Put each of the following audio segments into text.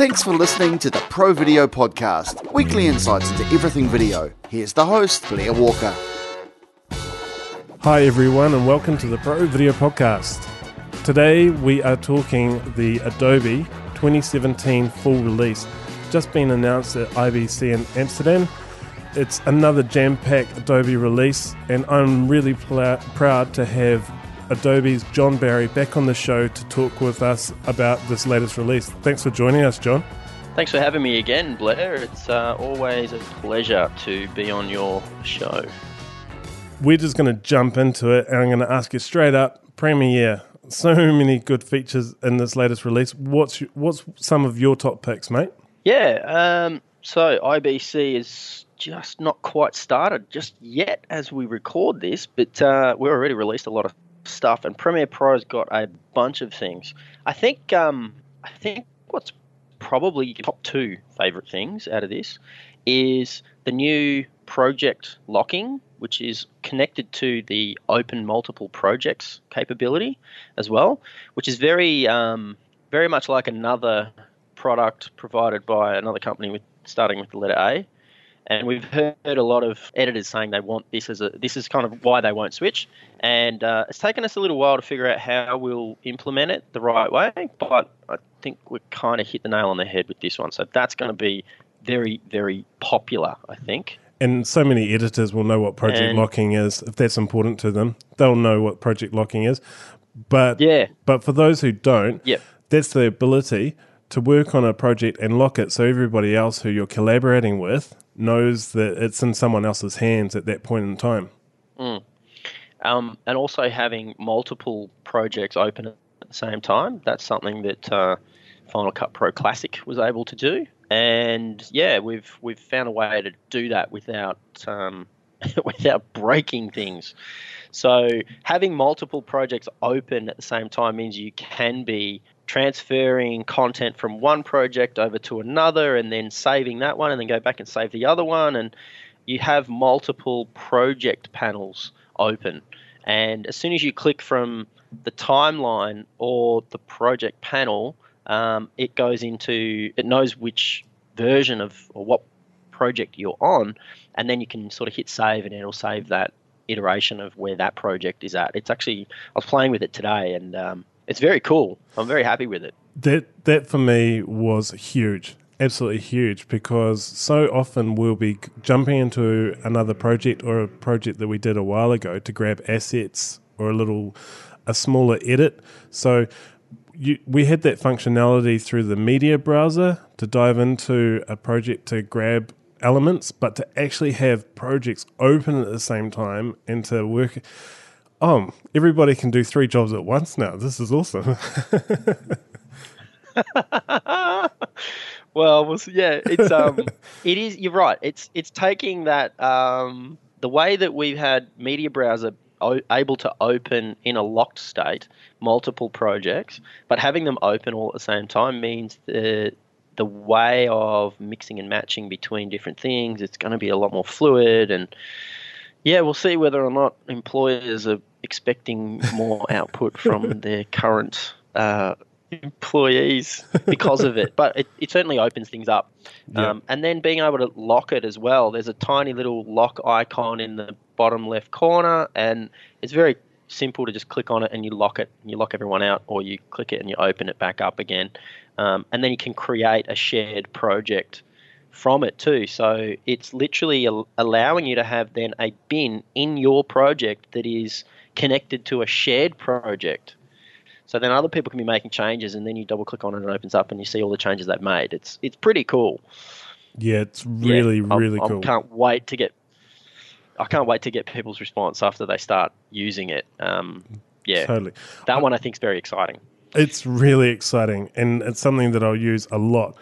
Thanks for listening to the Pro Video Podcast, weekly insights into everything video. Here's the host, Blair Walker. Hi, everyone, and welcome to the Pro Video Podcast. Today we are talking the Adobe 2017 full release, just been announced at IBC in Amsterdam. It's another jam packed Adobe release, and I'm really pl- proud to have Adobe's John Barry back on the show to talk with us about this latest release. Thanks for joining us, John. Thanks for having me again, Blair. It's uh, always a pleasure to be on your show. We're just going to jump into it, and I'm going to ask you straight up Premiere. So many good features in this latest release. What's what's some of your top picks, mate? Yeah, um, so IBC is just not quite started just yet as we record this, but uh, we already released a lot of stuff, and Premiere Pro's got a bunch of things. I think um, I think what's probably top two favorite things out of this is the new project locking, which is connected to the open multiple projects capability as well, which is very um, very much like another product provided by another company with starting with the letter A. And we've heard a lot of editors saying they want this as a this is kind of why they won't switch. And uh, it's taken us a little while to figure out how we'll implement it the right way. But I think we kind of hit the nail on the head with this one. So that's going to be very very popular, I think. And so many editors will know what project And- locking is. If that's important to them, they'll know what project locking is. But Yeah. but for those who don't, Yep. that's the ability to work on a project and lock it so everybody else who you're collaborating with knows that it's in someone else's hands at that point in time. um, and also having multiple projects open at the same time. That's something that uh, Final Cut Pro Classic was able to do, and yeah, we've we've found a way to do that without um, without breaking things. So having multiple projects open at the same time means you can be transferring content from one project over to another and then saving that one and then go back and save the other one. And you have multiple project panels open. And as soon as you click from the timeline or the project panel um, it goes into it knows which version of or what project you're on. And then you can sort of hit save and it'll save that iteration of where that project is at. It's actually i was playing with it today and um, it's very cool i'm very happy with it That that for me was huge, absolutely huge, because so often we'll be jumping into another project or a project that we did a while ago to grab assets or a little a smaller edit. So you, we had that functionality through the media browser to dive into a project to grab elements, but to actually have projects open at the same time and to work. Oh, everybody can do three jobs at once now. This is awesome. well, we'll yeah, it's um, it is. You're right. It's it's taking that um, the way that we've had media browser o- able to open in a locked state multiple projects, but having them open all at the same time means the the way of mixing and matching between different things. It's going to be a lot more fluid and. Yeah, we'll see whether or not employers are expecting more output from their current uh, employees because of it. But it, it certainly opens things up. Yeah. Um, and then being able to lock it as well. There's a tiny little lock icon in the bottom left corner, and it's very simple to just click on it and you lock it. And you lock everyone out, or you click it and you open it back up again. Um, and then you can create a shared project from it too. So it's literally al- allowing you to have then a bin in your project that is connected to a shared project. So then other people can be making changes, and then you double click on it and it opens up, and you see all the changes they've made. It's it's pretty cool. Yeah, it's Yeah, really, I'm- really I can't wait to get. I can't wait to get people's response after they start using it. Um, yeah, Totally. that one I think is very exciting. It's really exciting, and it's something that I'll use a lot.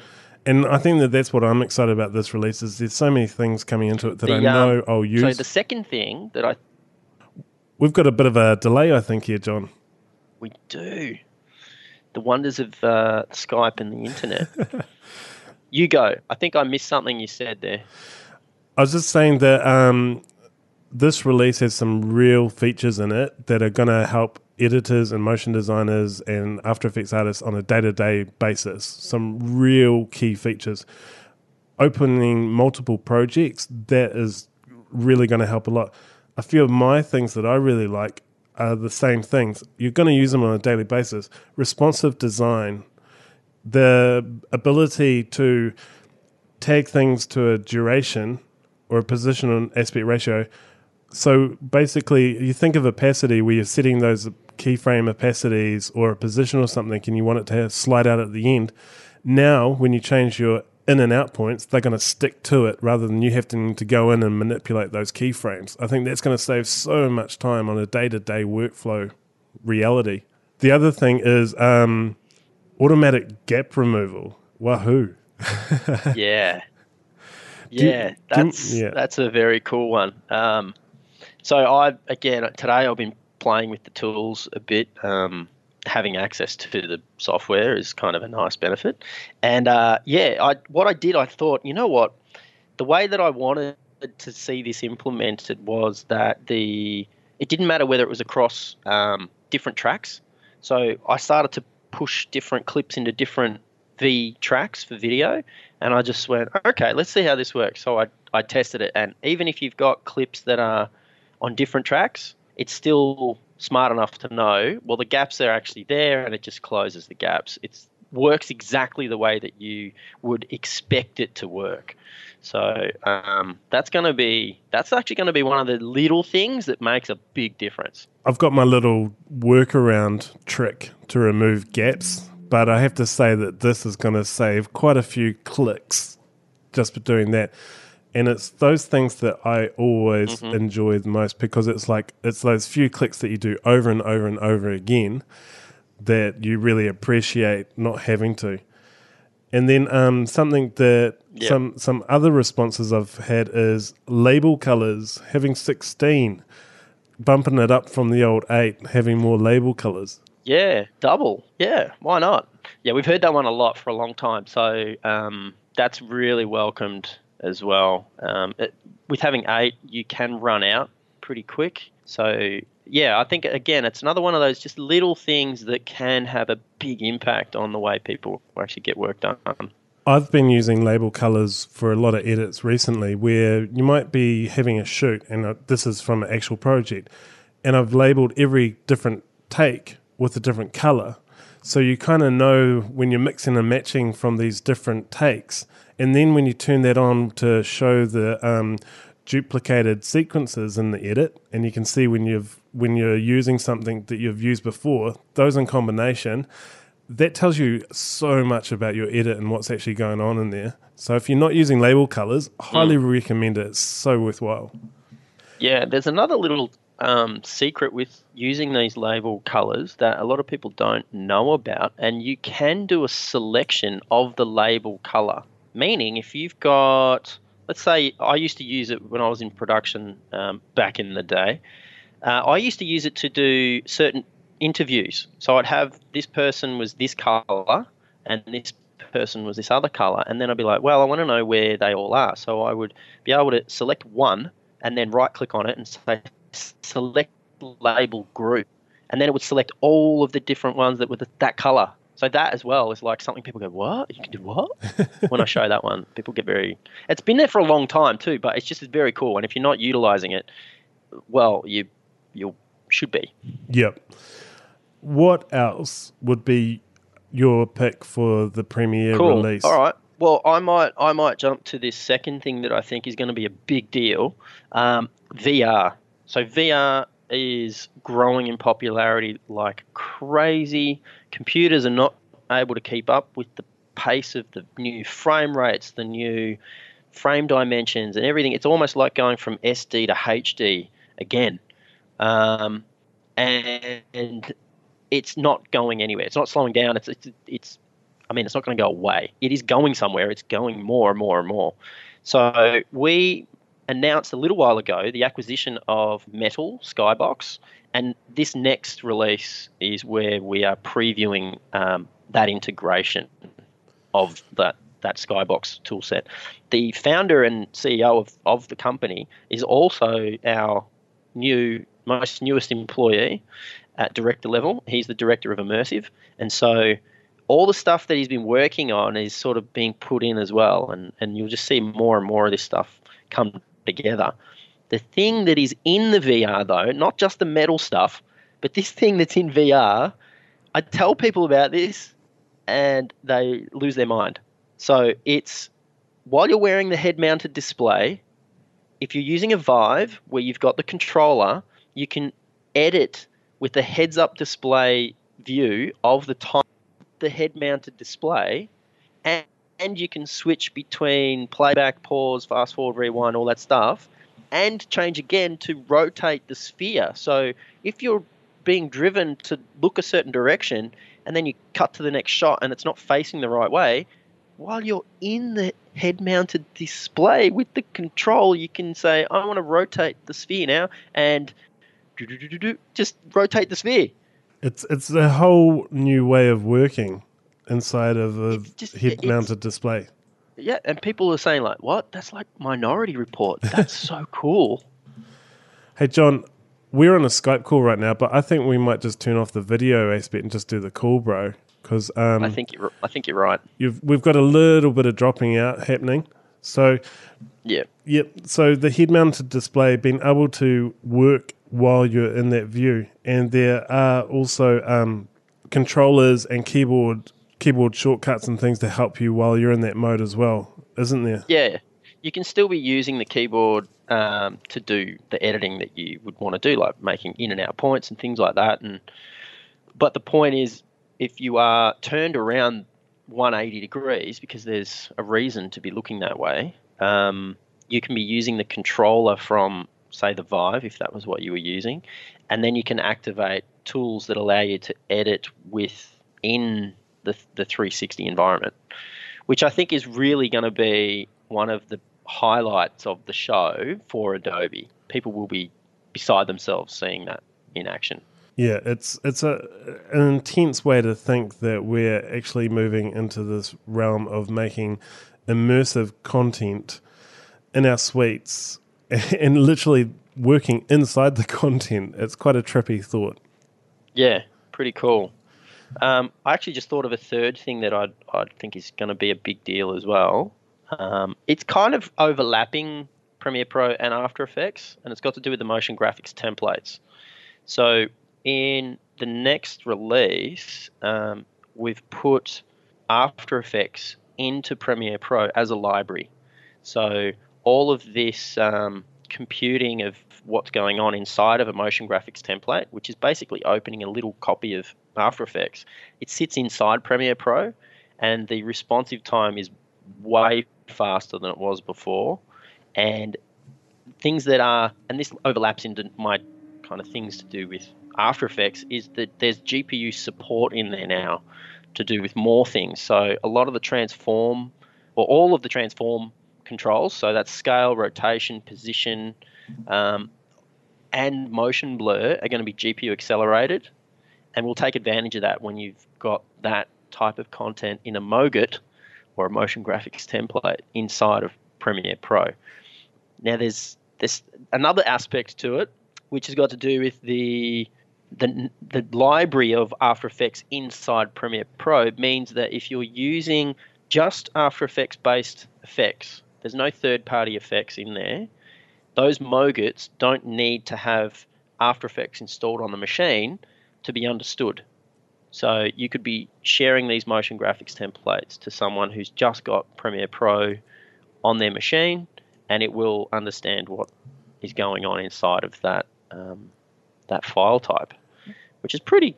And I think that that's what I'm excited about this release is there's so many things coming into it that The, I know um, I'll use. So the second thing that I We've got a bit of a delay, I think, here, John. we do, the wonders of uh, Skype and the internet. you go. I think I missed something you said there. I was just saying that um, this release has some real features in it that are going to help editors and motion designers and After Effects artists on a day to day basis. Some real key features. Opening multiple projects, that is really going to help a lot. A few of my things that I really like are the same things. You're going to use them on a daily basis. Responsive design, the ability to tag things to a duration or a position on aspect ratio. So basically, you think of opacity where you're setting those keyframe opacities or a position or something and you want it to slide out at the end. Now, when you change your in and out points, they're going to stick to it rather than you having to go in and manipulate those keyframes. I think that's going to save so much time on a day to day workflow reality. The other thing is um, automatic gap removal. Wahoo! yeah, yeah, that's yeah. that's a very cool one. Um, so I again today I've been playing with the tools a bit. Um, having access to the software is kind of a nice benefit. And uh, yeah, I what I did, I thought, you know what, the way that I wanted to see this implemented was that the it didn't matter whether it was across um, different tracks. So I started to push different clips into different V tracks for video, and I just went, okay, let's see how this works. So I I tested it, and even if you've got clips that are on different tracks, it's still smart enough to know well the gaps are actually there and it just closes the gaps. It works exactly the way that you would expect it to work. So um, that's going to be that's actually going to be one of the little things that makes a big difference. I've got my little workaround trick to remove gaps but i have to say that this is going to save quite a few clicks just for doing that and it's those things that I always mm-hmm. enjoy the most because it's like it's those few clicks that you do over and over and over again that you really appreciate not having to. And then um, something that yep. some some other responses I've had is label colors having sixteen, bumping it up from the old eight, having more label colors. Yeah, double. Yeah, why not? Yeah, we've heard that one a lot for a long time, so um, that's really welcomed as well. Um, it, with having eight, you can run out pretty quick. So yeah, I think again, it's another one of those just little things that can have a big impact on the way people actually get work done. I've been using label colors for a lot of edits recently where you might be having a shoot, and uh, this is from an actual project, and I've labeled every different take with a different color. So you kind of know when you're mixing and matching from these different takes and then when you turn that on to show the um, duplicated sequences in the edit, and you can see when you've when you're using something that you've used before, those in combination, that tells you so much about your edit and what's actually going on in there. So if you're not using label colors, highly mm. recommend it. It's so worthwhile. Yeah, there's another little um, secret with using these label colors that a lot of people don't know about, and you can do a selection of the label color. Meaning, if you've got, let's say, I used to use it when I was in production um, back in the day. Uh, I used to use it to do certain interviews. So I'd have this person was this color and this person was this other color, and then I'd be like, well, I want to know where they all are. So I would be able to select one and then right click on it and say select label group, and then it would select all of the different ones that were the, that color. So that as well is like something people go, "What? You can do what?" when I show that one, people get very. It's been there for a long time too, but it's just very cool. And if you're not utilizing it, well, you you should be. Yep. What else would be your pick for the premiere cool. release? All right. Well, I might I might jump to this second thing that I think is going to be a big deal, um, VR. So VR is growing in popularity like crazy. Computers are not able to keep up with the pace of the new frame rates, the new frame dimensions, and everything. It's almost like going from SD to HD again. Um, and it's not going anywhere. It's not slowing down. It's, it's, it's I mean, it's not going to go away. It is going somewhere. It's going more and more and more. So we announced a little while ago the acquisition of Mettle Skybox, and this next release is where we are previewing um, that integration of that that Skybox toolset. The founder and CEO of, of the company is also our new most newest employee at director level. He's the director of Immersive, and so all the stuff that he's been working on is sort of being put in as well, and and you'll just see more and more of this stuff come together. The thing that is in the VR though, not just the Mettle stuff, but this thing that's in VR, I tell people about this and they lose their mind. So it's while you're wearing the head mounted display, if you're using a Vive where you've got the controller, you can edit with the heads up display view of the time the head mounted display and, and you can switch between playback, pause, fast forward, rewind, all that stuff, and change again to rotate the sphere. So if you're being driven to look a certain direction and then you cut to the next shot and it's not facing the right way, while you're in the head mounted display with the control, you can say, I want to rotate the sphere now and just rotate the sphere. It's it's a whole new way of working inside of a head mounted display. Yeah, and people are saying like, "What? That's like Minority Report. That's so cool." Hey, John, we're on a Skype call right now, but I think we might just turn off the video aspect and just do the call, bro. Because um, I think you're, I think you're right. we've got a little bit of dropping out happening. So, yeah, yep. So the head-mounted display being able to work while you're in that view, and there are also um, controllers and keyboard keyboard shortcuts and things to help you while you're in that mode as well, isn't there? Yeah, you can still be using the keyboard um, to do the editing that you would want to do, like making in and out points and things like that. And but the point is, if you are turned around 180 degrees, because there's a reason to be looking that way, um, you can be using the controller from say the Vive, if that was what you were using, and then you can activate tools that allow you to edit within the, the 360 environment, which I think is really going to be one of the highlights of the show for Adobe. People will be beside themselves seeing that in action. Yeah, it's it's a an intense way to think that we're actually moving into this realm of making immersive content in our suites and literally working inside the content. It's quite a trippy thought. Yeah, pretty cool. Um, I actually just thought of a third thing that I'd, i think is going to be a big deal as well. Um, it's kind of overlapping Premiere Pro and After Effects, and it's got to do with the motion graphics templates. So in the next release, um, we've put After Effects into Premiere Pro as a library. So all of this um, computing of what's going on inside of a motion graphics template, which is basically opening a little copy of After Effects, it sits inside Premiere Pro, and the responsive time is way faster than it was before. And things that are, and this overlaps into my kind of things to do with After Effects, is that there's GPU support in there now to do with more things. So a lot of the transform, or all of the transform controls. So that's scale, rotation, position, um, and motion blur are going to be GPU accelerated. And we'll take advantage of that when you've got that type of content in a MOGRT or a motion graphics template inside of Premiere Pro. Now, there's there's another aspect to it, which has got to do with the the, the library of After Effects inside Premiere Pro means that if you're using just After Effects based effects, there's no third party effects in there. Those MOGRTs don't need to have After Effects installed on the machine to be understood. So you could be sharing these motion graphics templates to someone who's just got Premiere Pro on their machine, and it will understand what is going on inside of that um, that file type, which is pretty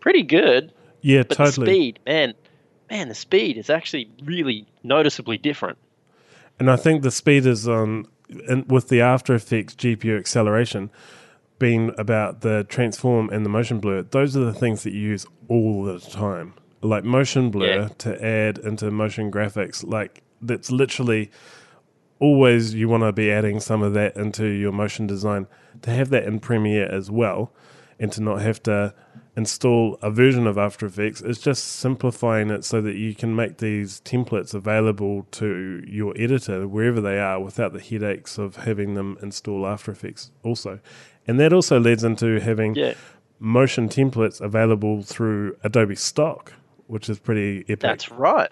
pretty good. Yeah, but totally. The speed, man, man, the speed is actually really noticeably different. And I think the speed is on and with the After Effects GPU acceleration being about the transform and the motion blur. Those are the things that you use all the time. Like motion blur Yeah. to add into motion graphics. Like that's literally always you want to be adding some of that into your motion design to have that in Premiere as well and to not have to install a version of After Effects. It's just simplifying it so that you can make these templates available to your editor wherever they are without the headaches of having them install After Effects also. And that also leads into having Yeah. motion templates available through Adobe Stock, which is pretty epic. That's right.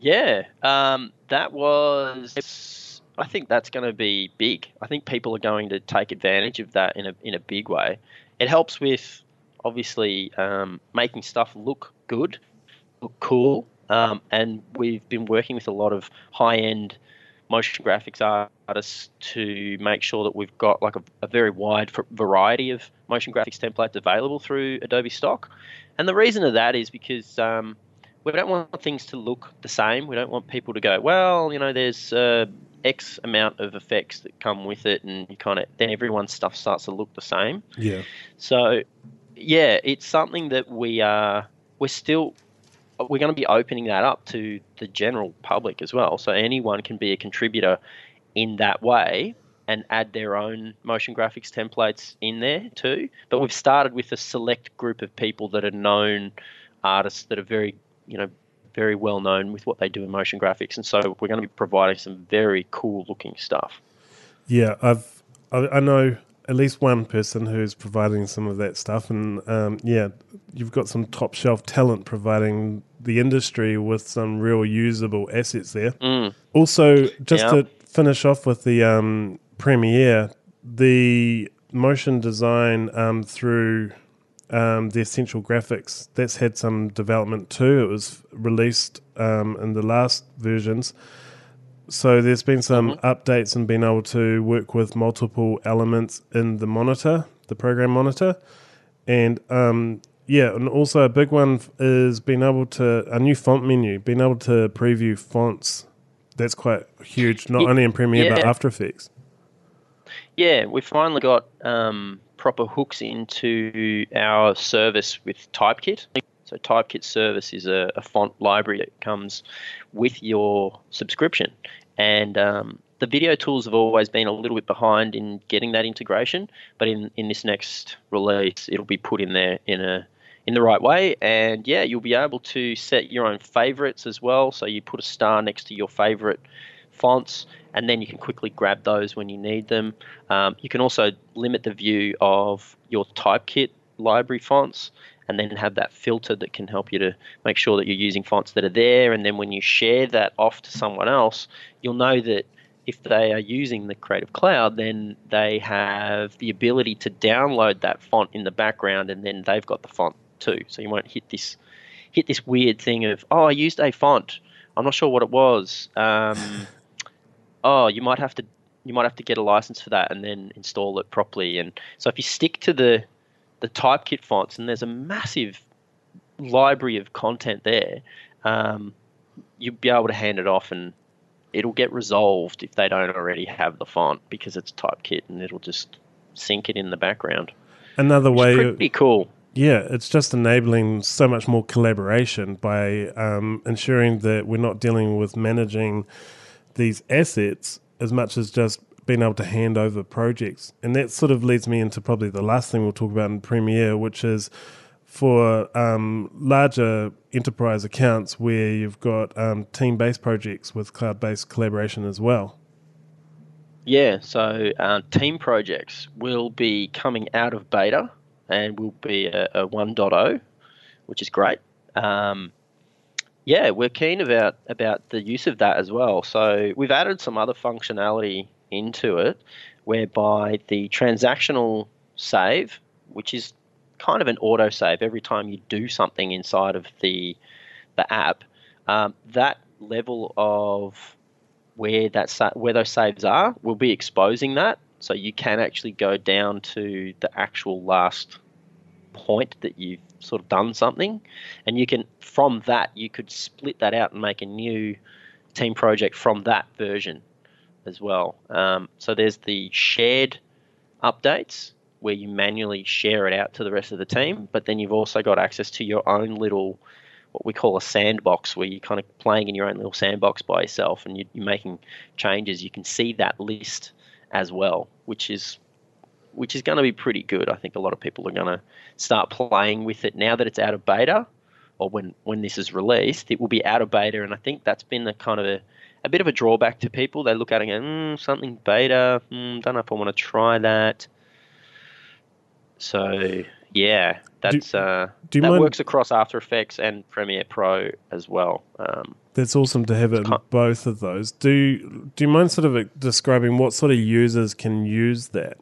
Yeah, um, that was. I think that's going to be big. I think people are going to take advantage of that in a in a big way. It helps with obviously um, making stuff look good, look cool, um, and we've been working with a lot of high end motion graphics artists to make sure that we've got like a, a very wide variety of motion graphics templates available through Adobe Stock. And the reason of that is because um, we don't want things to look the same. We don't want people to go, well, you know, there's uh, X amount of effects that come with it, and you kind of then everyone's stuff starts to look the same. yeah. So, yeah, it's something that we are we're still we're going to be opening that up to the general public as well. So anyone can be a contributor in that way and add their own motion graphics templates in there too. But we've started with a select group of people that are known artists that are very, you know, very well known with what they do in motion graphics, and so we're going to be providing some very cool looking stuff. Yeah, I've I, I know at least one person who's providing some of that stuff, and um, yeah, you've got some top shelf talent providing the industry with some real usable assets there. Mm. Also, just Yeah. to finish off with the um, Premiere, the motion design um, through um, the Essential Graphics that's had some development too. It was released um, in the last versions. So there's been some updates and being able to work with multiple elements in the monitor, the program monitor, and um, yeah, and also a big one is being able to a new font menu, being able to preview fonts. That's quite huge, not Ye- only in Premiere but. After Effects. Yeah, we finally got um, proper hooks into our service with Typekit. So Typekit service is a, a font library that comes with your subscription, and um, the video tools have always been a little bit behind in getting that integration. But in, in this next release, it'll be put in there in a in the right way, and yeah, you'll be able to set your own favorites as well. So you put a star next to your favorite fonts, and then you can quickly grab those when you need them. Um, you can also limit the view of your typekit library fonts and then have that filter that can help you to make sure that you're using fonts that are there. And then when you share that off to someone else, you'll know that if they are using the Creative Cloud, then they have the ability to download that font in the background and then they've got the font too. So you won't hit this hit this weird thing of, oh, I used a font. I'm not sure what it was. Um, oh, you might have to you might have to get a license for that and then install it properly. And so if you stick to the the typekit fonts, and there's a massive library of content there, um, you'll be able to hand it off and it'll get resolved if they don't already have the font because it's typekit and it'll just sync it in the background. Another way, pretty cool. yeah, it's just enabling so much more collaboration by um, ensuring that we're not dealing with managing these assets as much as just being able to hand over projects. And that sort of leads me into probably the last thing we'll talk about in Premiere, which is for um, larger enterprise accounts where you've got um, team based projects with cloud based collaboration as well. Yeah, so uh, team projects will be coming out of beta and will be a, a 1.0, which is great. Um, yeah, we're keen about about the use of that as well. So we've added some other functionality into it, whereby the transactional save, which is kind of an auto save every time you do something inside of the the app, um, that level of where that sa- where those saves are, we'll be exposing that, so you can actually go down to the actual last point that you've sort of done something, and you can from that you could split that out and make a new team project from that version as well. Um, so there's the shared updates where you manually share it out to the rest of the team, but then you've also got access to your own little what we call a sandbox where you're kind of playing in your own little sandbox by yourself and you, you're making changes. You can see that list as well, which is which is going to be pretty good. I think a lot of people are going to start playing with it now that it's out of beta, or when when this is released, it will be out of beta, and I think that's been the kind of a, a bit of a drawback to people. They look at it and go, mm, something beta, mm, don't know if I want to try that. So yeah, that's do, uh, do that mind, works across After Effects and Premiere Pro as well. Um, that's awesome to have it in both of those. Do do you mind sort of describing what sort of users can use that?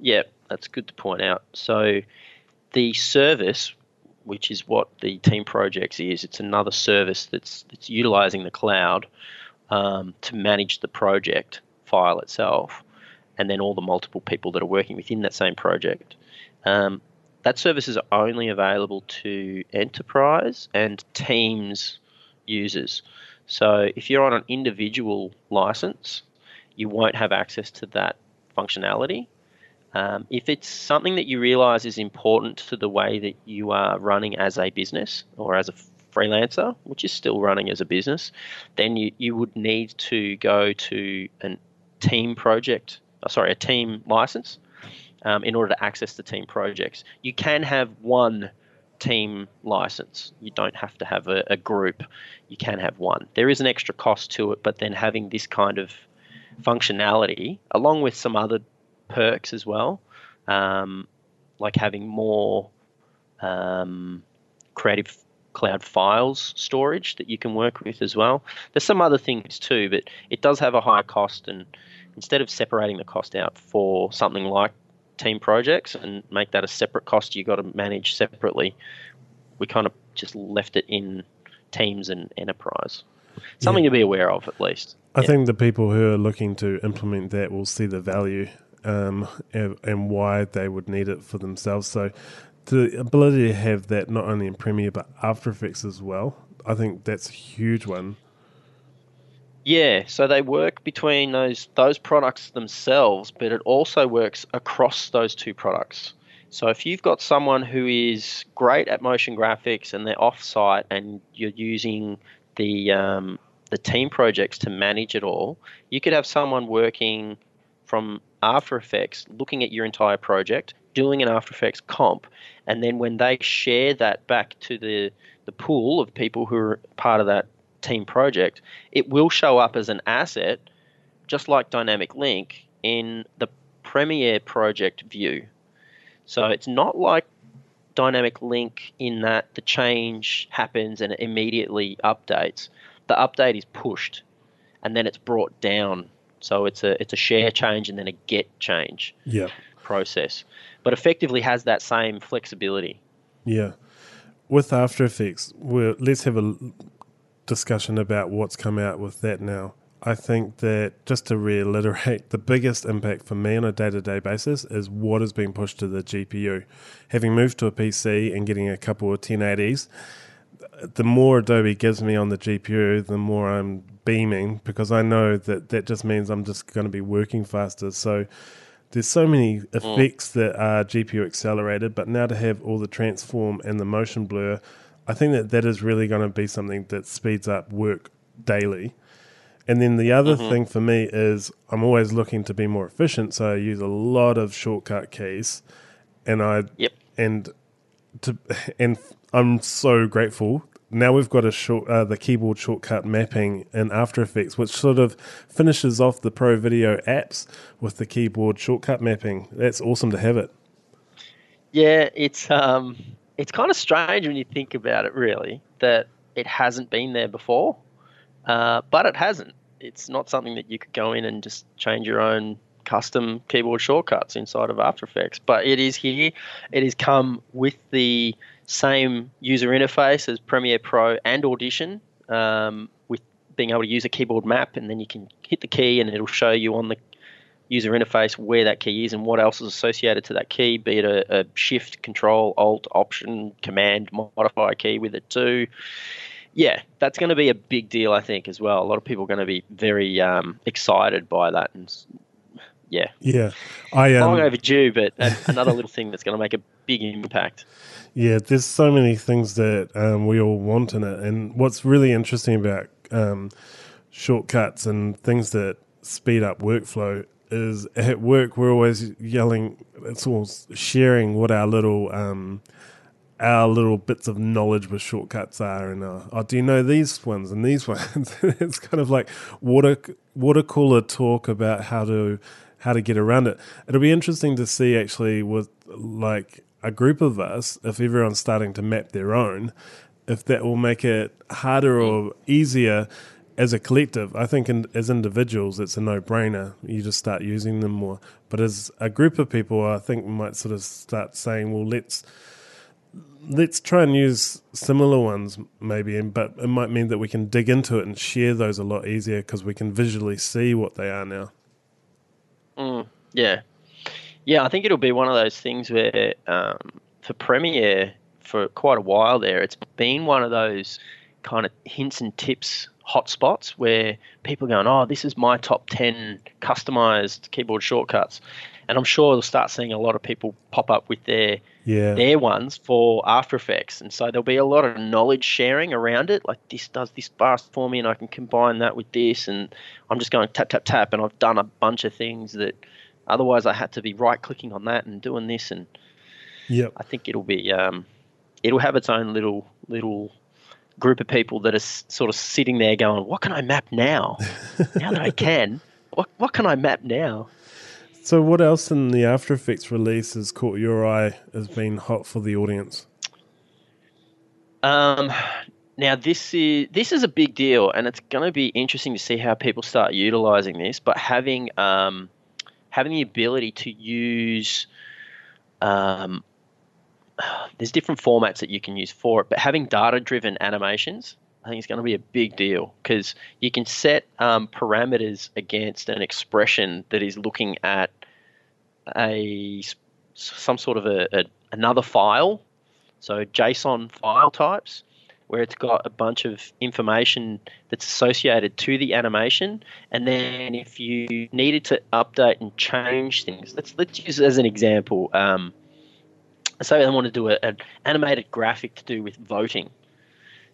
Yeah, that's good to point out. So the service, which is what the Team Projects is, it's another service that's that's utilizing the cloud um, to manage the project file itself, and then all the multiple people that are working within that same project. Um, that service is only available to enterprise and teams users. So if you're on an individual license, you won't have access to that functionality. Um, if it's something that you realize is important to the way that you are running as a business or as a freelancer, which is still running as a business, then you, you would need to go to a team project, oh, sorry, a team license um, in order to access the team projects. You can have one team license. You don't have to have a, a, group. You can have one. There is an extra cost to it, but then having this kind of functionality, along with some other perks as well, um, like having more um, creative cloud files storage that you can work with as well. There's some other things too, but it does have a higher cost and instead of separating the cost out for something like team projects and make that a separate cost you've got to manage separately. We kind of just left it in teams and enterprise. Something yeah. to be aware of, at least. I yeah. think the people who are looking to implement that will see the value um, and, and, why they would need it for themselves. So, the ability to have that not only in Premiere but After Effects as well, I think that's a huge one. Yeah, so they work between those those products themselves, but it also works across those two products. So if you've got someone who is great at motion graphics and they're off-site and you're using the um, the team projects to manage it all, you could have someone working from After Effects looking at your entire project, doing an After Effects comp, and then when they share that back to the the pool of people who are part of that team project, it will show up as an asset, just like Dynamic Link, in the Premiere project view. So it's not like Dynamic Link in that the change happens and it immediately updates. The update is pushed and then it's brought down. So it's a it's a share change and then a get change yeah. process. But effectively has that same flexibility. Yeah. With After Effects, we let's have a discussion about what's come out with that now. I think that just to reiterate, the biggest impact for me on a day to day basis is what is being pushed to the GPU. Having moved to a PC and getting a couple of 1080s, the more Adobe gives me on the GPU, the more I'm beaming because I know that that just means I'm just going to be working faster. So there's so many mm. effects that are GPU accelerated, but now to have all the transform and the motion blur I think that that is really going to be something that speeds up work daily. And then the other mm-hmm. thing for me is I'm always looking to be more efficient, so I use a lot of shortcut keys, and I yep. and to and I'm so grateful. Now we've got a short uh, the keyboard shortcut mapping in After Effects, which sort of finishes off the Pro Video apps with the keyboard shortcut mapping. That's awesome to have it. Yeah, it's um, it's kind of strange when you think about it, really, that it hasn't been there before. Uh, but it hasn't. It's not something that you could go in and just change your own custom keyboard shortcuts inside of After Effects. But it is here. It has come with the same user interface as Premiere Pro and Audition, um, with being able to use a keyboard map, and then you can hit the key and it'll show you on the user interface where that key is and what else is associated to that key, be it a, a shift, control, alt, option, command, modify key with it too. Yeah, that's going to be a big deal, I think, as well. A lot of people are going to be very um, excited by that, and yeah, yeah, I um, long overdue, but another little thing that's going to make a big impact. Yeah, there's so many things that um, we all want in it, and what's really interesting about um, shortcuts and things that speed up workflow is at work we're always yelling, it's all sharing what our little um, our little bits of knowledge with shortcuts are, and uh, oh, do you know these ones and these ones? it's kind of like water water cooler talk about how to how to get around it. It'll be interesting to see actually with like a group of us if everyone's starting to map their own, if that will make it harder or easier as a collective, I think in, as individuals, it's a no-brainer. You just start using them more. But as a group of people, I think we might sort of start saying, "Well, let's let's try and use similar ones, maybe." But it might mean that we can dig into it and share those a lot easier because we can visually see what they are now. Mm, yeah, yeah. I think it'll be one of those things where um, for Premiere for quite a while there, it's been one of those kind of hints and tips hotspots where people are going, oh, this is my top 10 customized keyboard shortcuts. And I'm sure they'll start seeing a lot of people pop up with their yeah. their ones for After Effects. And so there'll be a lot of knowledge sharing around it. Like this does this fast for me and I can combine that with this and I'm just going tap tap tap and I've done a bunch of things that otherwise I had to be right clicking on that and doing this and yep. I think it'll be um, it'll have its own little little group of people that are sort of sitting there going, "What can I map now? now that I can, what what can I map now?" So, what else in the After Effects release has caught your eye as being hot for the audience? Um, now this is this is a big deal, and it's going to be interesting to see how people start utilizing this. But having um, having the ability to use um, there's different formats that you can use for it, but having data driven animations, I think is going to be a big deal because you can set um, parameters against an expression that is looking at a some sort of a, a another file, so JSON file types, where it's got a bunch of information that's associated to the animation, and then if you needed to update and change things, let's let's use as an example. Um, say they want to do an animated graphic to do with voting.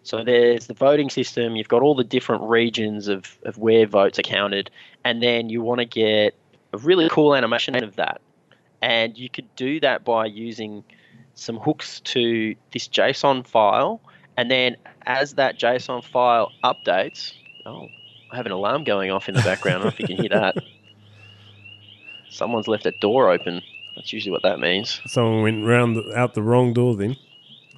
So there's the voting system, you've got all the different regions of, of where votes are counted, and then you want to get a really cool animation of that. And you could do that by using some hooks to this JSON file, and then as that JSON file updates, oh, I have an alarm going off in the background. I don't know if you can hear that. Someone's left a door open. That's usually what that means. Someone went round the, out the wrong door then.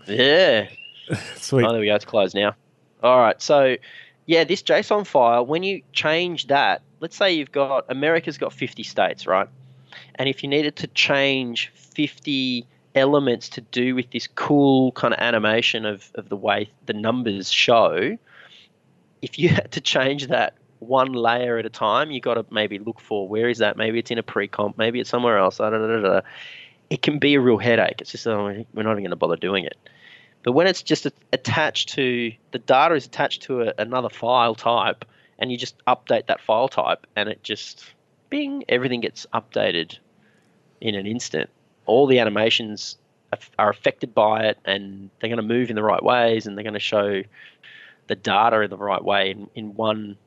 Yeah. Sweet. Oh, there we go. It's closed now. All right. So, yeah, this JSON file, when you change that, let's say you've got America's got 50 states, right? And if you needed to change 50 elements to do with this cool kind of animation of, of the way the numbers show, if you had to change that one layer at a time. You got to maybe look for where is that? Maybe it's in a pre-comp, maybe it's somewhere else. Da, da, da, it can be a real headache. It's just oh, we're not even going to bother doing it. But when it's just attached to the data is attached to a, another file type, and you just update that file type, and it just bing, everything gets updated in an instant. All the animations are affected by it, and they're going to move in the right ways, and they're going to show the data in the right way in, in one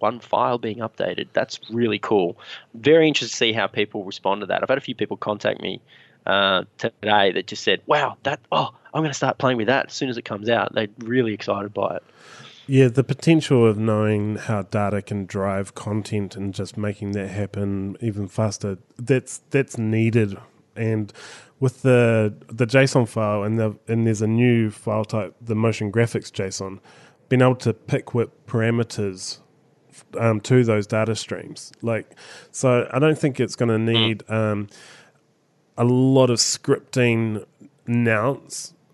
one file being updated. That's really cool. Very interested to see how people respond to that. I've had a few people contact me uh, today that just said, "Wow, that oh, I'm going to start playing with that as soon as it comes out." They're really excited by it. Yeah, the potential of knowing how data can drive content and just making that happen even faster that's that's needed and with the the JSON file and the and there's a new file type the motion graphics JSON being able to pick what parameters um, to those data streams. Like, so I don't think it's going to hmm. need um, a lot of scripting now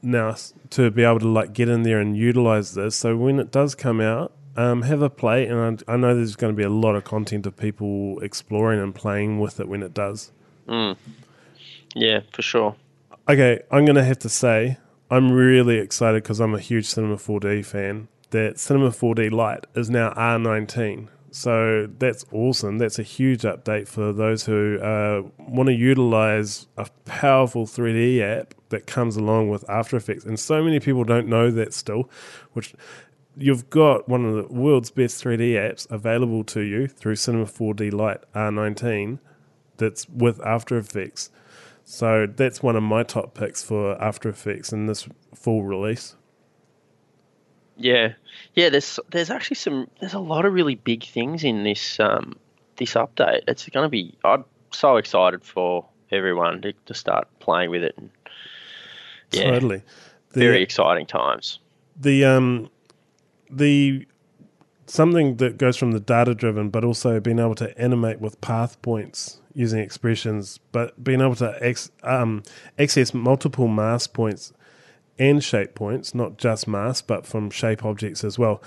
now to be able to like get in there and utilize this. So when it does come out, um, have a play, and I, I, know there's going to be a lot of content of people exploring and playing with it when it does. Mm. Yeah, for sure. Okay, I'm going to have to say I'm really excited because I'm a huge Cinema 4D fan that Cinema 4D Lite is now R19. So that's awesome. That's a huge update for those who uh, want to utilize a powerful 3D app that comes along with After Effects. And so many people don't know that still, which you've got one of the world's best 3D apps available to you through Cinema 4D Lite R19 that's with After Effects. So that's one of my top picks for After Effects in this full release. Yeah, yeah. There's there's actually some there's a lot of really big things in this um, this update. It's going to be I'm so excited for everyone to, to start playing with it. And, yeah, Totally. The- very exciting times. the um the something that goes from the data driven but also being able to animate with path points using expressions but being able to ex, um, access multiple mask points and shape points not just mask but from shape objects as well.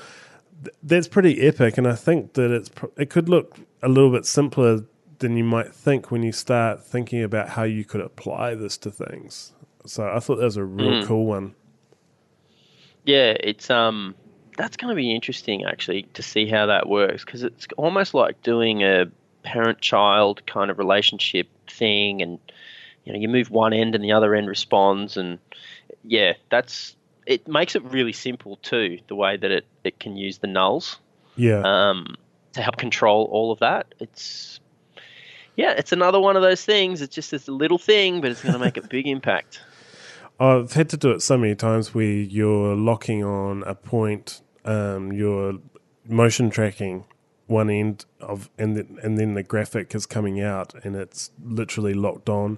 Th- that's pretty epic and i think that it's pr- it could look a little bit simpler than you might think when you start thinking about how you could apply this to things. So i thought that was a real Mm. cool one. Yeah, it's um that's going to be interesting actually to see how that works because it's almost like doing a parent-child kind of relationship thing, and you know you move one end and the other end responds, and yeah, that's it makes it really simple too the way that it it can use the nulls yeah um to help control all of that. It's yeah, it's another one of those things. It's just this little thing, but it's going to make a big impact. I've had to do it so many times where you're locking on a point, um, you're motion tracking one end of, and then, and then the graphic is coming out, and it's literally locked on.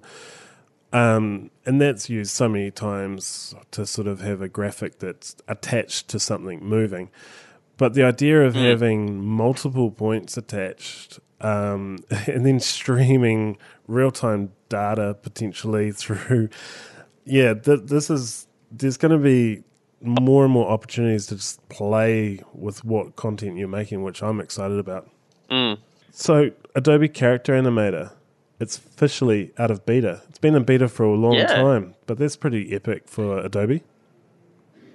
Um, and that's used so many times to sort of have a graphic that's attached to something moving. But the idea of having multiple points attached um, and then streaming real time data potentially through yeah, th- this is there's going to be more and more opportunities to just play with what content you're making, which I'm excited about. Mm. So, Adobe Character Animator, it's officially out of beta. It's been in beta for a long Yeah. time, but that's pretty epic for Adobe.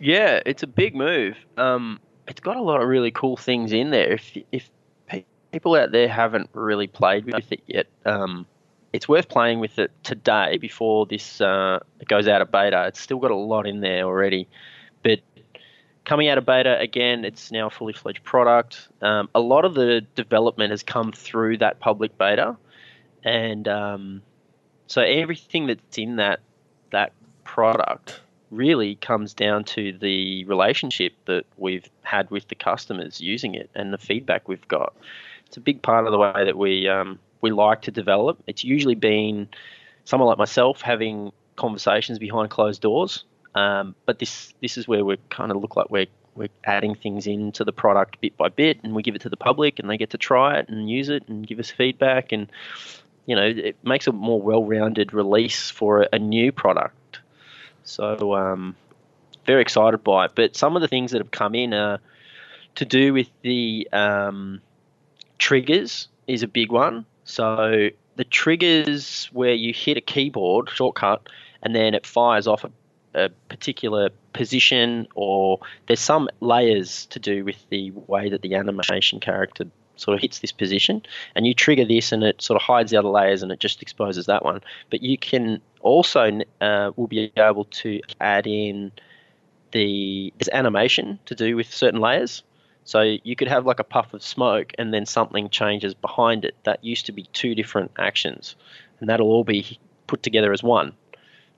Yeah, it's a big move. Um, it's got a lot of really cool things in there. If if people out there haven't really played with it yet, um, it's worth playing with it today before this uh, goes out of beta. It's still got a lot in there already, but coming out of beta again, it's now a fully fledged product. Um, a lot of the development has come through that public beta, and um, so everything that's in that that product really comes down to the relationship that we've had with the customers using it and the feedback we've got. It's a big part of the way that we um, we like to develop. It's usually been someone like myself having conversations behind closed doors, um, but this this is where we kind of look like we're we're adding things into the product bit by bit, and we give it to the public, and they get to try it and use it and give us feedback, and you know it makes a more well-rounded release for a, a new product. So um, very excited by it. But some of the things that have come in are to do with the um, triggers is a big one. So the triggers where you hit a keyboard shortcut and then it fires off a, a particular position, or there's some layers to do with the way that the animation character sort of hits this position, and you trigger this, and it sort of hides the other layers, and it just exposes that one. But you can also uh, will be able to add in the there's animation to do with certain layers. So you could have like a puff of smoke and then something changes behind it. That used to be two different actions, and that'll all be put together as one.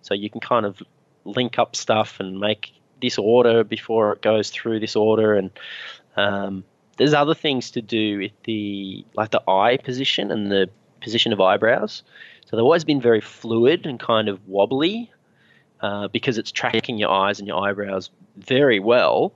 So you can kind of link up stuff and make this order before it goes through this order, and um, there's other things to do with the like the eye position and the position of eyebrows. So they've always been very fluid and kind of wobbly uh, because it's tracking your eyes and your eyebrows very well.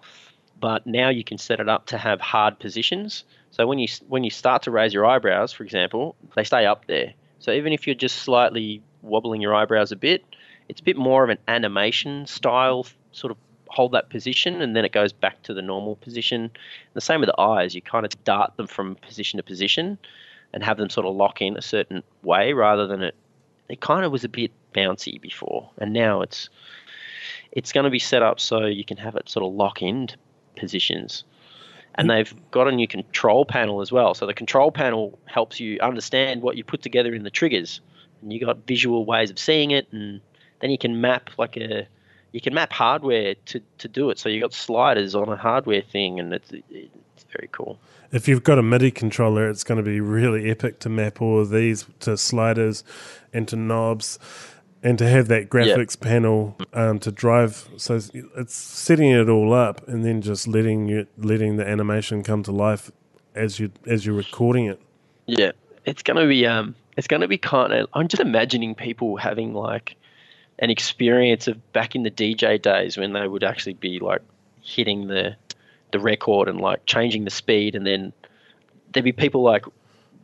But now you can set it up to have hard positions. So when you when you start to raise your eyebrows, for example, they stay up there. So even if you're just slightly wobbling your eyebrows a bit, it's a bit more of an animation style sort of hold that position and then it goes back to the normal position. The same with the eyes, you kind of dart them from position to position and have them sort of lock in a certain way rather than it it kind of was a bit bouncy before and now it's it's going to be set up so you can have it sort of lock in positions. And they've got a new control panel as well. So the control panel helps you understand what you put together in the triggers. And you got visual ways of seeing it and then you can map like a you can map hardware to, to do it. So you've got sliders on a hardware thing, and it's it's very cool. If you've got a MIDI controller, it's going to be really epic to map all of these to sliders and to knobs, and to have that graphics panel um, to drive. So it's setting it all up, and then just letting you letting the animation come to life as you as you're recording it. Yeah, it's to be um, it's going to be kind of. I'm just imagining people having like an experience of back in the DJ days when they would actually be like hitting the the record and like changing the speed, and then there'd be people like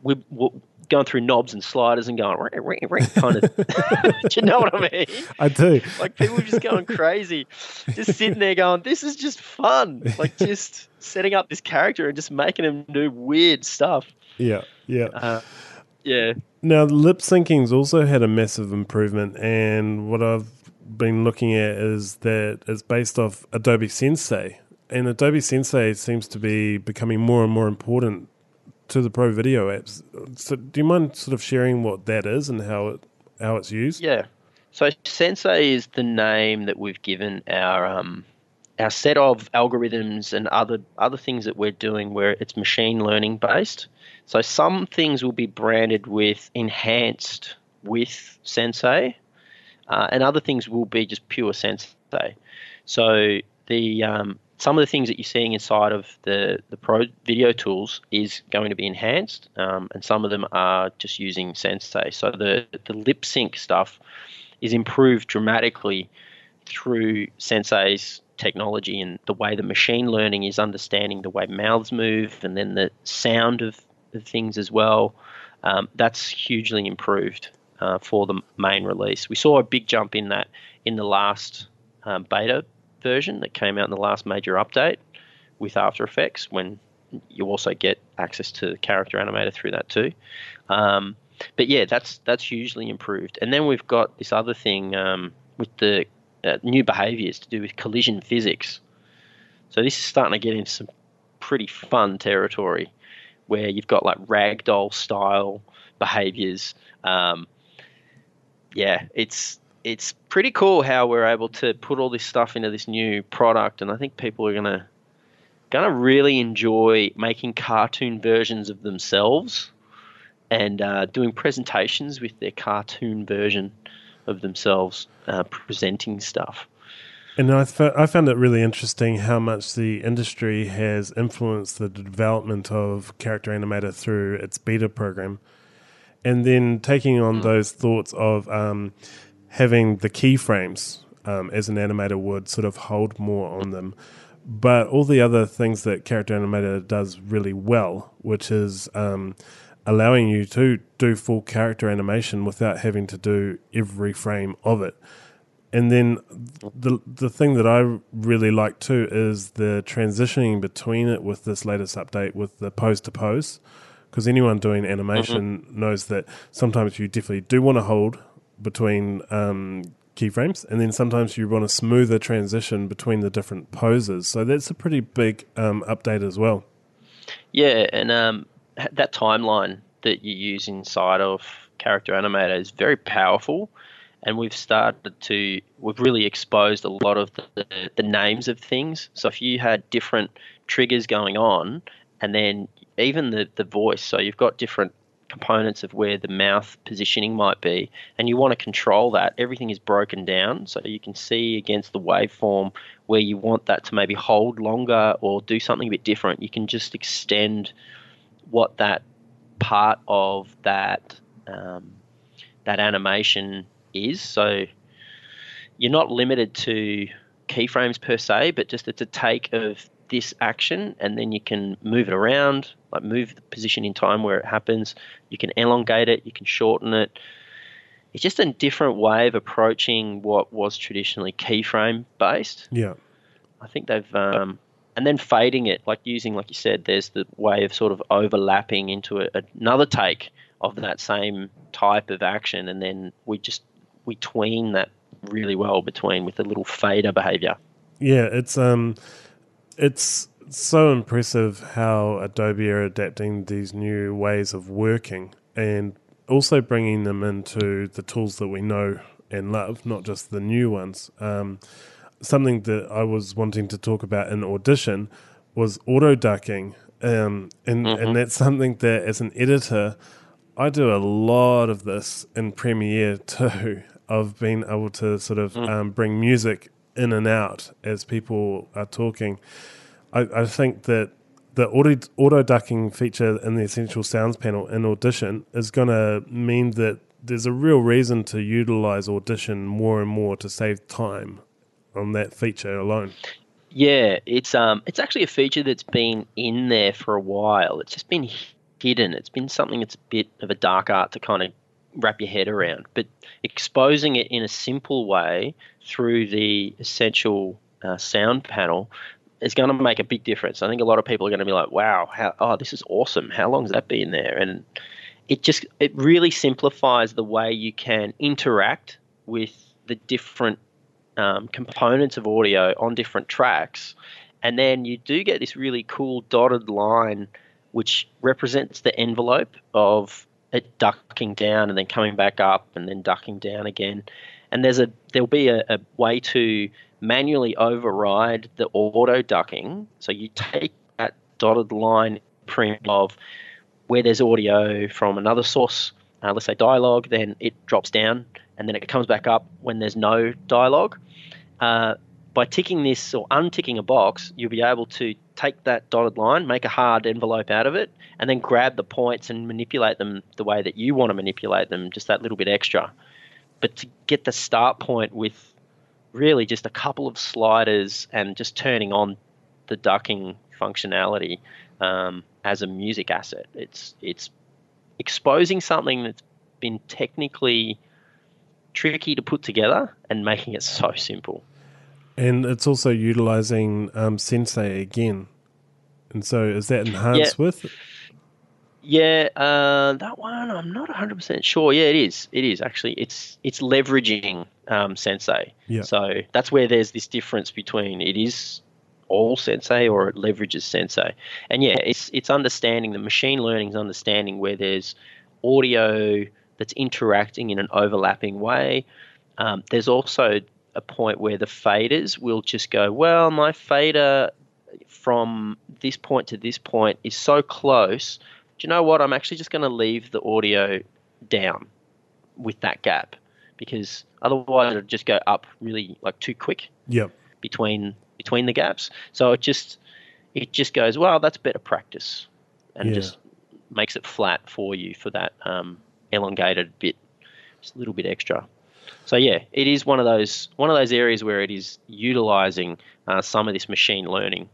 we, we going through knobs and sliders and going kind of. do you know what I mean? I do. Like people just going crazy, just sitting there going, "This is just fun." Like just setting up this character and just making him do weird stuff. Yeah, yeah, uh, yeah. Now, lip syncing's also had a massive improvement, and what I've been looking at is that it's based off Adobe Sensei, and Adobe Sensei seems to be becoming more and more important to the pro video apps. So, do you mind sort of sharing what that is and how it how it's used? Yeah. So Sensei is the name that we've given our um, our set of algorithms and other other things that we're doing where it's machine learning based. So some things will be branded with enhanced with Sensei, uh, and other things will be just pure Sensei. So the um, some of the things that you're seeing inside of the, the Pro video tools is going to be enhanced, um, and some of them are just using Sensei. So the the lip sync stuff is improved dramatically through Sensei's technology and the way the machine learning is understanding the way mouths move and then the sound of things as well. Um, that's hugely improved uh, for the main release. We saw a big jump in that in the last um, beta version that came out in the last major update with After Effects when you also get access to the character animator through that too. Um, but yeah, that's that's hugely improved. And then we've got this other thing um, with the uh, new behaviors to do with collision physics. So this is starting to get into some pretty fun territory where you've got like ragdoll style behaviors. Um, yeah, it's it's pretty cool how we're able to put all this stuff into this new product, and I think people are gonna gonna really enjoy making cartoon versions of themselves and uh, doing presentations with their cartoon version of themselves uh, presenting stuff. And I, I found it really interesting how much the industry has influenced the development of Character Animator through its beta program. And then taking on mm. those thoughts of um, having the keyframes um, as an animator would sort of hold more on them. But all the other things that Character Animator does really well, which is um, allowing you to do full character animation without having to do every frame of it. And then the the thing that I really like too is the transitioning between it with this latest update with the pose to pose, because anyone doing animation mm-hmm. knows that sometimes you definitely do want to hold between um, keyframes, and then sometimes you want a smoother transition between the different poses. So that's a pretty big um, update as well. Yeah, and um, that timeline that you use inside of Character Animator is very powerful, and we've started to we've really exposed a lot of the, the names of things. So if you had different triggers going on, and then even the the voice, so you've got different components of where the mouth positioning might be, and you want to control that. Everything is broken down, so you can see against the waveform where you want that to maybe hold longer or do something a bit different. You can just extend what that part of that um, that animation is. So you're not limited to keyframes per se, but just it's a take of this action, and then you can move it around, like move the position in time where it happens. You can elongate it, you can shorten it. It's just a different way of approaching what was traditionally keyframe based. Yeah, I think they've um, and then fading it, like using, like you said, there's the way of sort of overlapping into a, another take of that same type of action, and then we just we tween that really well between with a little fader behavior. Yeah, it's um, it's so impressive how Adobe are adapting these new ways of working and also bringing them into the tools that we know and love, not just the new ones. Um, something that I was wanting to talk about in audition was auto ducking, um, and Mm-hmm. and that's something that as an editor, I do a lot of this in Premiere too. Of being able to sort of Mm. um, bring music in and out as people are talking. I, I think that the auto, auto ducking feature in the Essential Sounds panel in Audition is going to mean that there's a real reason to utilize Audition more and more to save time on that feature alone. Yeah, it's um, it's actually a feature that's been in there for a while. It's just been hidden. It's been something that's a bit of a dark art to kind of wrap your head around. But exposing it in a simple way through the essential uh, sound panel is going to make a big difference. I think a lot of people are going to be like, "Wow, how oh, this is awesome! How long has that been there?" And it just it really simplifies the way you can interact with the different um, components of audio on different tracks, and then you do get this really cool dotted line, which represents the envelope of it ducking down and then coming back up and then ducking down again. And there's a there'll be a, a way to manually override the auto ducking. So you take that dotted line print of where there's audio from another source, uh, let's say dialogue, then it drops down and then it comes back up when there's no dialogue. Uh, by ticking this or unticking a box, you'll be able to take that dotted line, make a hard envelope out of it, and then grab the points and manipulate them the way that you want to manipulate them, just that little bit extra. But to get the start point with really just a couple of sliders and just turning on the ducking functionality um, as a music asset, it's it's exposing something that's been technically tricky to put together and making it so simple. And it's also utilizing um, Sensei again. And so is that enhanced with? Yeah, uh, that one I'm not 100 percent sure. Yeah, it is. It is actually. It's it's leveraging um, Sensei. Yeah. So that's where there's this difference between it is all Sensei or it leverages Sensei. And yeah, it's it's understanding the machine learning is understanding where there's audio that's interacting in an overlapping way. Um, there's also a point where the faders will just go, well, my fader from this point to this point is so close. Do you know what? I'm actually just going to leave the audio down with that gap because otherwise it'll just go up really like too quick Yep. between between the gaps. So it just it just goes, well, that's better practice, and Yeah. just makes it flat for you for that um, elongated bit, just a little bit extra. So yeah, it is one of those one of those areas where it is utilizing uh, some of this machine learning.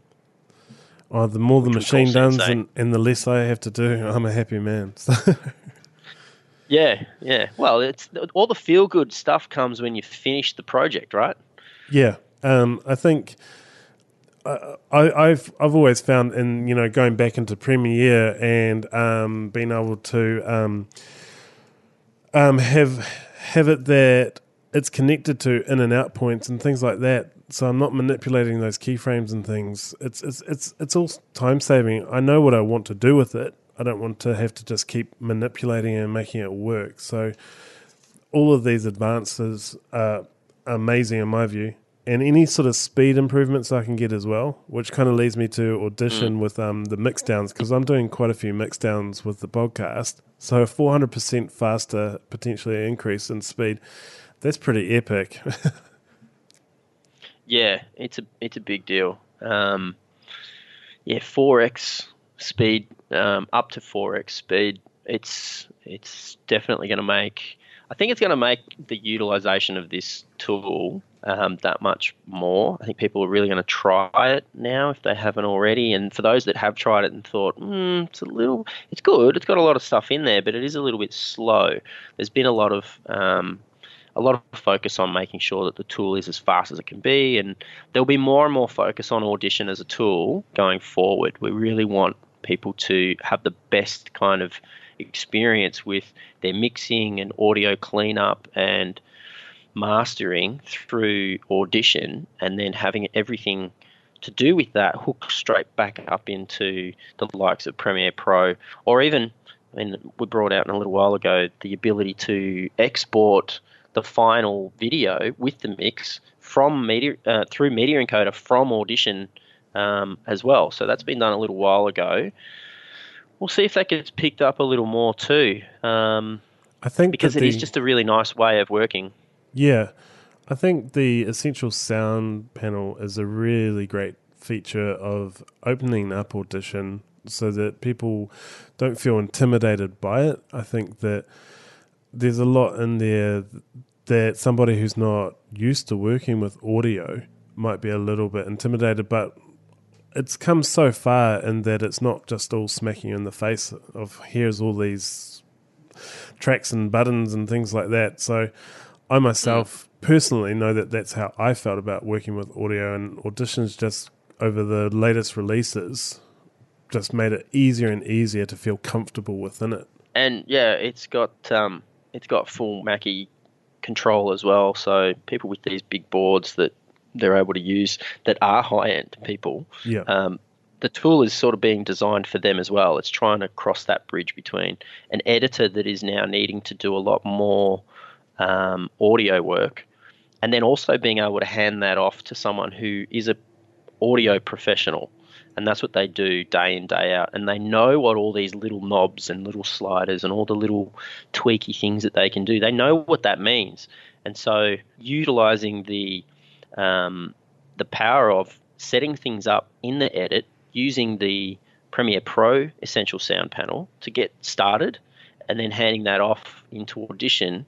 Oh, the more the Which we call machine does and, and the less I have to do, I'm a happy man. Yeah, yeah. Well, it's all the feel good stuff comes when you finish the project, right? Yeah, um, I think uh, I, I've I've always found, in you know, going back into Premiere and um, being able to um, um, have have it that it's connected to in and out points and things like that. So I'm not manipulating those keyframes and things. It's it's it's it's all time saving. I know what I want to do with it. I don't want to have to just keep manipulating and making it work. So all of these advances are amazing in my view. And any sort of speed improvements I can get as well, which kind of leads me to audition with um, the mix downs because I'm doing quite a few mix downs with the podcast. So a 400% faster, potentially increase in speed, that's pretty epic. Yeah, it's a it's a big deal. Um, yeah, four x speed, um, up to four x speed. It's it's definitely going to make. I think it's going to make the utilization of this tool um, that much more. I think people are really going to try it now if they haven't already. And for those that have tried it and thought, hmm, it's a little, it's good. It's got a lot of stuff in there, but it is a little bit slow. There's been a lot of um, a lot of focus on making sure that the tool is as fast as it can be, and there'll be more and more focus on Audition as a tool going forward. We really want people to have the best kind of experience with their mixing and audio cleanup and mastering through Audition, and then having everything to do with that hook straight back up into the likes of Premiere Pro, or even, mean, we brought out in a little while ago the ability to export the final video with the mix from media uh, through Media Encoder from Audition um, as well. So that's been done a little while ago. We'll see if that gets picked up a little more too. Um, I think because that it is just a really nice way of working. Yeah, I think the essential sound panel is a really great feature of opening up Audition so that people don't feel intimidated by it. I think that there's a lot in there that somebody who's not used to working with audio might be a little bit intimidated, but it's come so far in that it's not just all smacking you in the face of here's all these tracks and buttons and things like that. So I myself personally know that that's how I felt about working with audio and auditions just over the latest releases just made it easier and easier to feel comfortable within it. and yeah, it's got um, it's got full Mackie control as well. So people with these big boards that they're able to use that are high end people, Yeah. um, the tool is sort of being designed for them as well. It's trying to cross that bridge between an editor that is now needing to do a lot more um, audio work, and then also being able to hand that off to someone who is a audio professional. And that's what they do day in, day out. And they know what all these little knobs and little sliders and all the little tweaky things that they can do. They know what that means. And so utilizing the um, the power of setting things up in the edit using the Premiere Pro Essential Sound Panel to get started and then handing that off into Audition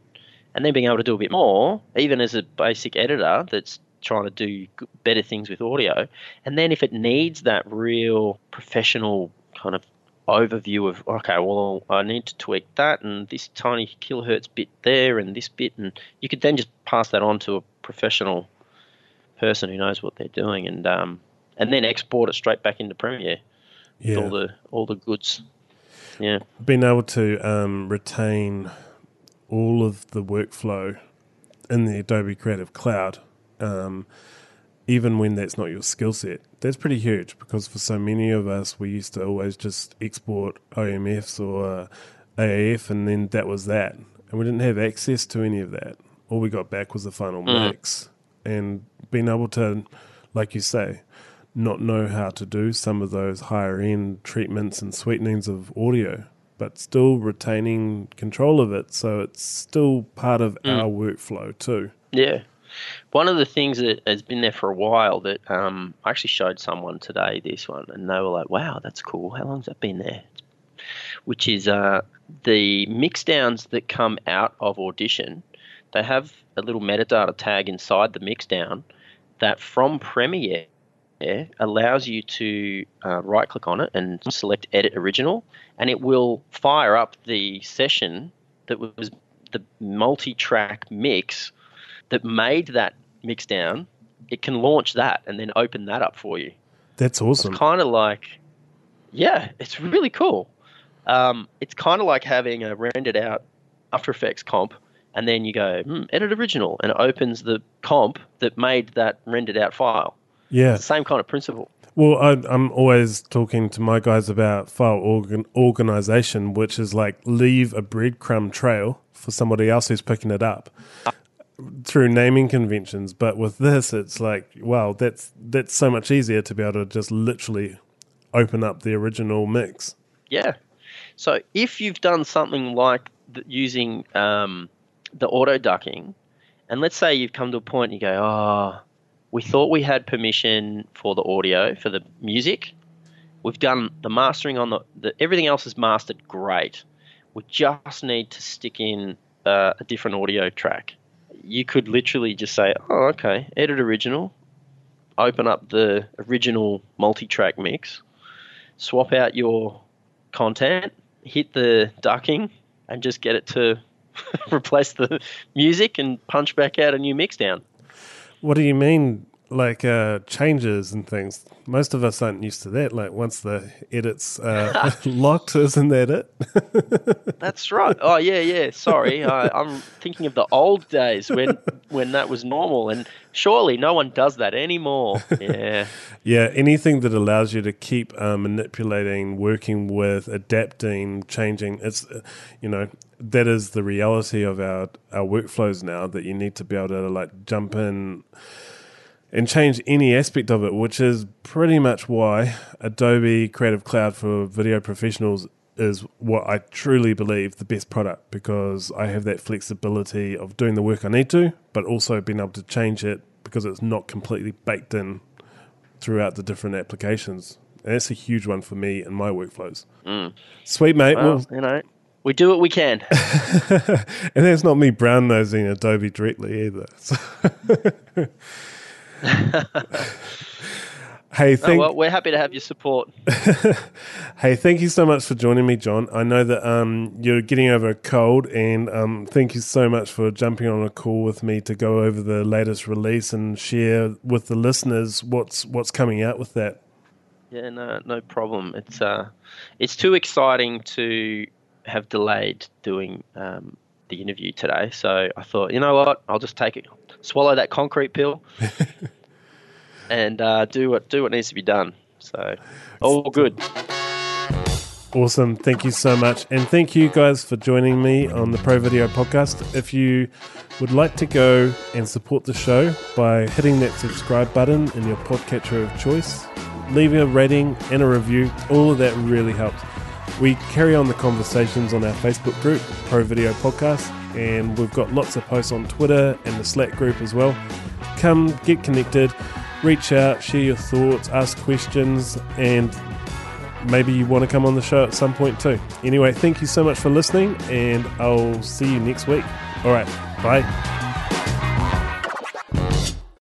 and then being able to do a bit more, even as a basic editor that's trying to do better things with audio. And then if it needs that real professional kind of overview of, okay, well, I need to tweak that and this tiny kilohertz bit there and this bit, and you could then just pass that on to a professional person who knows what they're doing and um, and then export it straight back into Premiere yeah. all the all the goods. Yeah. being able to um, retain all of the workflow in the Adobe Creative Cloud, um, even when that's not your skill set, that's pretty huge because for so many of us, we used to always just export OMFs or uh, AAF, and then that was that. And we didn't have access to any of that. All we got back was the final mix. And being able to, like you say, not know how to do some of those higher end treatments and sweetenings of audio, but still retaining control of it. So it's still part of our workflow too. Yeah. One of the things that has been there for a while that um, I actually showed someone today this one, and they were like, "Wow, that's cool. How long's that been there?" Which is uh, the mix downs that come out of Audition. They have a little metadata tag inside the mix down that from Premiere allows you to uh, right click on it and select Edit Original, and it will fire up the session that was the multi track mix that made that mix down, it can launch that and then open that up for you. That's awesome. It's kind of like, yeah, it's really cool. Um, it's kind of like having a rendered out After Effects comp, and then you go hmm, edit original, and it opens the comp that made that rendered out file. Yeah. It's the same kind of principle. Well, I, I'm always talking to my guys about file organ, organization, which is like leave a breadcrumb trail for somebody else who's picking it up through naming conventions. But with this, it's like, wow, that's that's so much easier to be able to just literally open up the original mix. Yeah. So if you've done something like using um, the auto ducking, and let's say you've come to a point and you go, oh, we thought we had permission for the audio, for the music. We've done the mastering on the, the everything else is mastered great. We just need to stick in uh, a different audio track. You could literally just say, oh, okay, edit original, open up the original multi track mix, swap out your content, hit the ducking, and just get it to replace the music and punch back out a new mix down. What do you mean, like uh, changes and things? Most of us aren't used to that. Like once the edit's uh, locked, isn't that it? That's right. Oh yeah, yeah. Sorry, I, I'm thinking of the old days when when that was normal, and surely no one does that anymore. Yeah, Yeah, anything that allows you to keep uh, manipulating, working with, adapting, changing. It's, uh, you know, that is the reality of our our workflows now. That you need to be able to like jump in and change any aspect of it, which is pretty much why Adobe Creative Cloud for video professionals is what I truly believe the best product because I have that flexibility of doing the work I need to, but also being able to change it because it's not completely baked in throughout the different applications. And that's a huge one for me in my workflows. Mm. Sweet, mate. Well, Well, you know, we do what we can. and that's not me brown nosing Adobe directly either. So- hey, Oh, well, we're happy to have your support. hey, thank you so much for joining me, John. I know that um, you're getting over a cold, and um, thank you so much for jumping on a call with me to go over the latest release and share with the listeners what's what's coming out with that. Yeah, no, no problem. It's uh, it's too exciting to have delayed doing um, the interview today. So I thought, you know what, I'll just take it, swallow that concrete pill, and uh, do what do what needs to be done. So all good. Awesome. Thank you so much. And thank you guys for joining me on the Pro Video Podcast. If you would like to go and support the show by hitting that subscribe button in your podcatcher of choice, leaving a rating and a review, all of that really helps. We carry on the conversations on our Facebook group, Pro Video Podcast, and we've got lots of posts on Twitter and the Slack group as well. Come get connected, reach out, share your thoughts, ask questions, and maybe you want to come on the show at some point too. Anyway, thank you so much for listening, and I'll see you next week. All right, bye.